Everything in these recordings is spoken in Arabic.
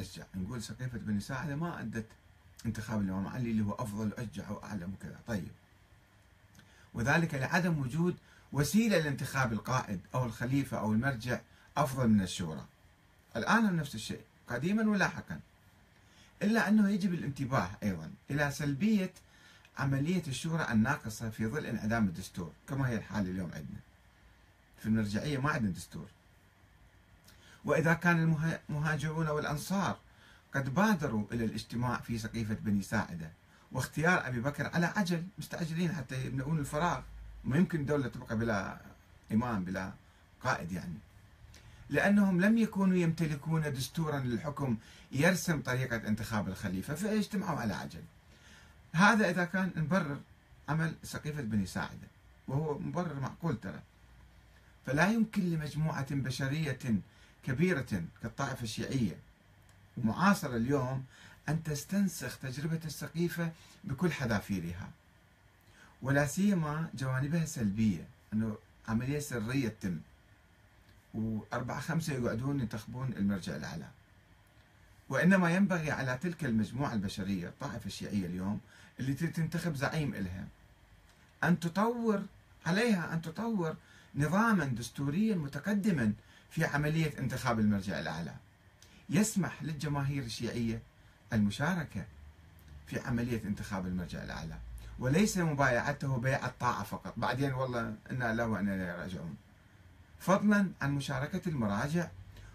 الأشجع. نقول سقيفة بني ساعدة ما أدت انتخاب الإمام علي اللي هو أفضل وأشجع وأعلم وكذا. طيب. وذلك لعدم وجود وسيلة لانتخاب القائد أو الخليفة أو المرجع أفضل من الشورى. الآن هم نفس الشيء قديما ولاحقا. إلا أنه يجب الانتباه أيضا إلى سلبية عملية الشورى الناقصة في ظل انعدام الدستور كما هي الحال اليوم عندنا. في المرجعية ما عندنا دستور. وإذا كان المهاجرون والأنصار قد بادروا إلى الاجتماع في سقيفة بني ساعدة. واختيار أبي بكر على عجل مستعجلين حتى يملؤون الفراغ. ما يمكن دولة تبقى بلا إمام بلا قائد يعني. لأنهم لم يكونوا يمتلكون دستورا للحكم يرسم طريقة انتخاب الخليفة فاجتمعوا على عجل هذا إذا كان نبرر عمل سقيفة بني ساعدة وهو مبرر معقول ترى. فلا يمكن لمجموعة بشرية كبيرة كالطائفة الشيعية. ومعاصرة اليوم أن تستنسخ تجربة السقيفة بكل حذافيرها. ولا سيما جوانبها السلبية أنه عملية سرية تتم. وأربعة خمسة يقعدون ينتخبون المرجع الأعلى. وإنما ينبغي على تلك المجموعة البشرية الطائفة الشيعية اليوم اللي تنتخب زعيم إلها أن تطور عليها أن تطور نظاما دستوريا متقدما في عملية انتخاب المرجع الأعلى. يسمح للجماهير الشيعية المشاركة في عملية انتخاب المرجع الأعلى. وليس مبايعته بيع الطاعة فقط. بعدين والله إنا له وإنا راجعون فضلا عن مشاركة المراجع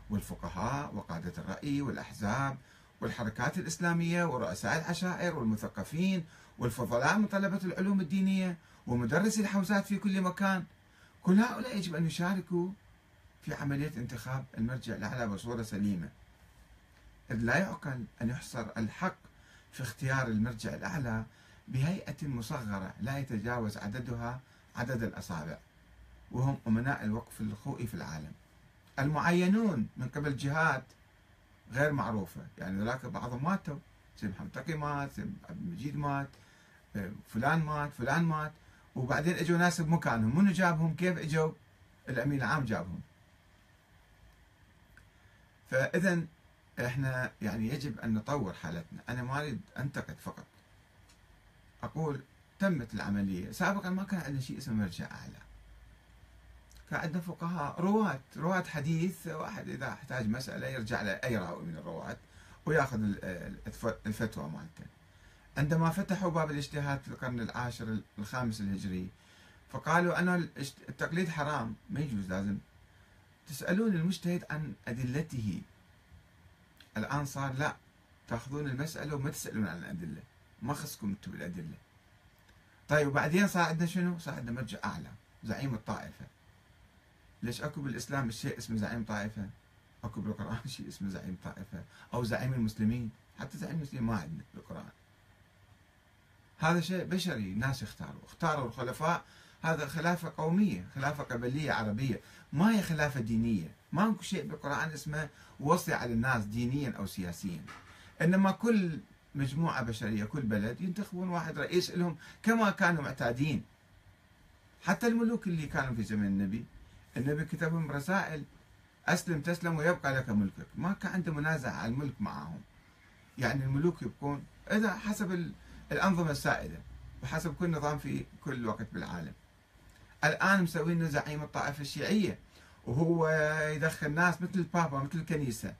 والفقهاء وقادة الرأي والأحزاب والحركات الإسلامية ورؤساء العشائر والمثقفين والفضلاء من طلبة العلوم الدينية ومدرسي الحوزات في كل مكان. كل هؤلاء يجب أن يشاركوا في عملية انتخاب المرجع الأعلى بصورة سليمة. إذ لا يعقل أن يحصر الحق في اختيار المرجع الأعلى بهيئة مصغرة لا يتجاوز عددها عدد الأصابع وهم أمناء الوقف الخوئي في العالم. المعينون من قبل جهات غير معروفة يعني ذلك بعضهم ماتوا سيد محمد تقي مات سيد عبد المجيد مات فلان مات فلان مات وبعدين إجوا ناس بمكانهم. منو جابهم؟ كيف إجوا؟ الأمين العام جابهم. فإذا إحنا يعني يجب أن نطور حالتنا. أنا ما أريد أنتقد فقط. أقول تمت العملية. سابقا ما كان عندنا شيء اسمه مرجع أعلى. كان عندنا فقهاء رواة رواة حديث واحد إذا احتاج مسألة يرجع لاي راوي من الرواة ويأخذ الفتوى مالته. عندما فتحوا باب الاجتهاد في القرن العاشر الخامس الهجري فقالوا أن التقليد حرام. ما يجوز لازم تسألون المجتهد عن أدلته. الآن صار لا تأخذون المسألة وما تسألون عن الأدلة. ما خصكم أنتم بالأدلة. طيب وبعدين صار عندنا شنو؟ صار عندنا مرجع أعلى زعيم الطائفة. ليش أكو بالإسلام شيء اسمه زعيم طائفة؟ أكو بالقرآن شيء اسمه زعيم طائفة. أو زعيم المسلمين. حتى زعيم المسلمين ما عندنا بالقرآن. هذا شيء بشري ناس اختاروا. اختاروا الخلفاء هذا خلافة قومية خلافة قبلية عربية ما هي خلافة دينية؟ ما اكو شيء بالقرآن اسمه وصي على الناس دينيا أو سياسيا. إنما كل مجموعة بشرية كل بلد ينتخبون واحد رئيس لهم كما كانوا معتادين. حتى الملوك اللي كانوا في زمن النبي النبي كتب لهم رسائل أسلم تسلم ويبقى لك ملكك. ما كان عنده منازع على الملك معهم. يعني الملوك يبقون إذا حسب الأنظمة السائدة وحسب كل نظام في كل وقت بالعالم. الآن مسوين زعيم الطائفة الشيعية وهو يدخل ناس مثل البابا مثل الكنيسة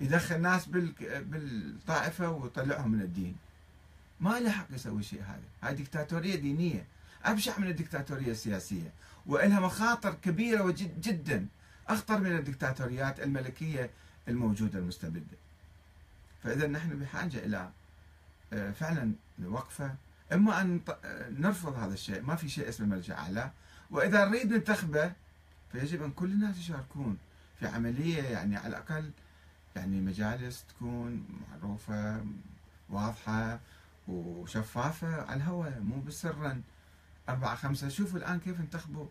يدخل ناس بالطائفة ويطلعهم من الدين. ما له حق يسوي شيء هذا. هاي ديكتاتورية دينية أبشع من الديكتاتورية السياسية. وإلها مخاطر كبيرة جدا أخطر من الديكتاتوريات الملكية الموجودة المستبدة. فإذا نحن بحاجة إلى آه، فعلا وقفة إما أن نرفض هذا الشيء ما في شيء اسمه مرجع أعلى. وإذا نريد ننتخبه فيجب أن كل الناس يشاركون. في عملية يعني على الأقل يعني مجالس تكون معروفة واضحة وشفافة على الهواء مو بسرا. أربعة خمسة شوفوا الآن كيف انتخبوا.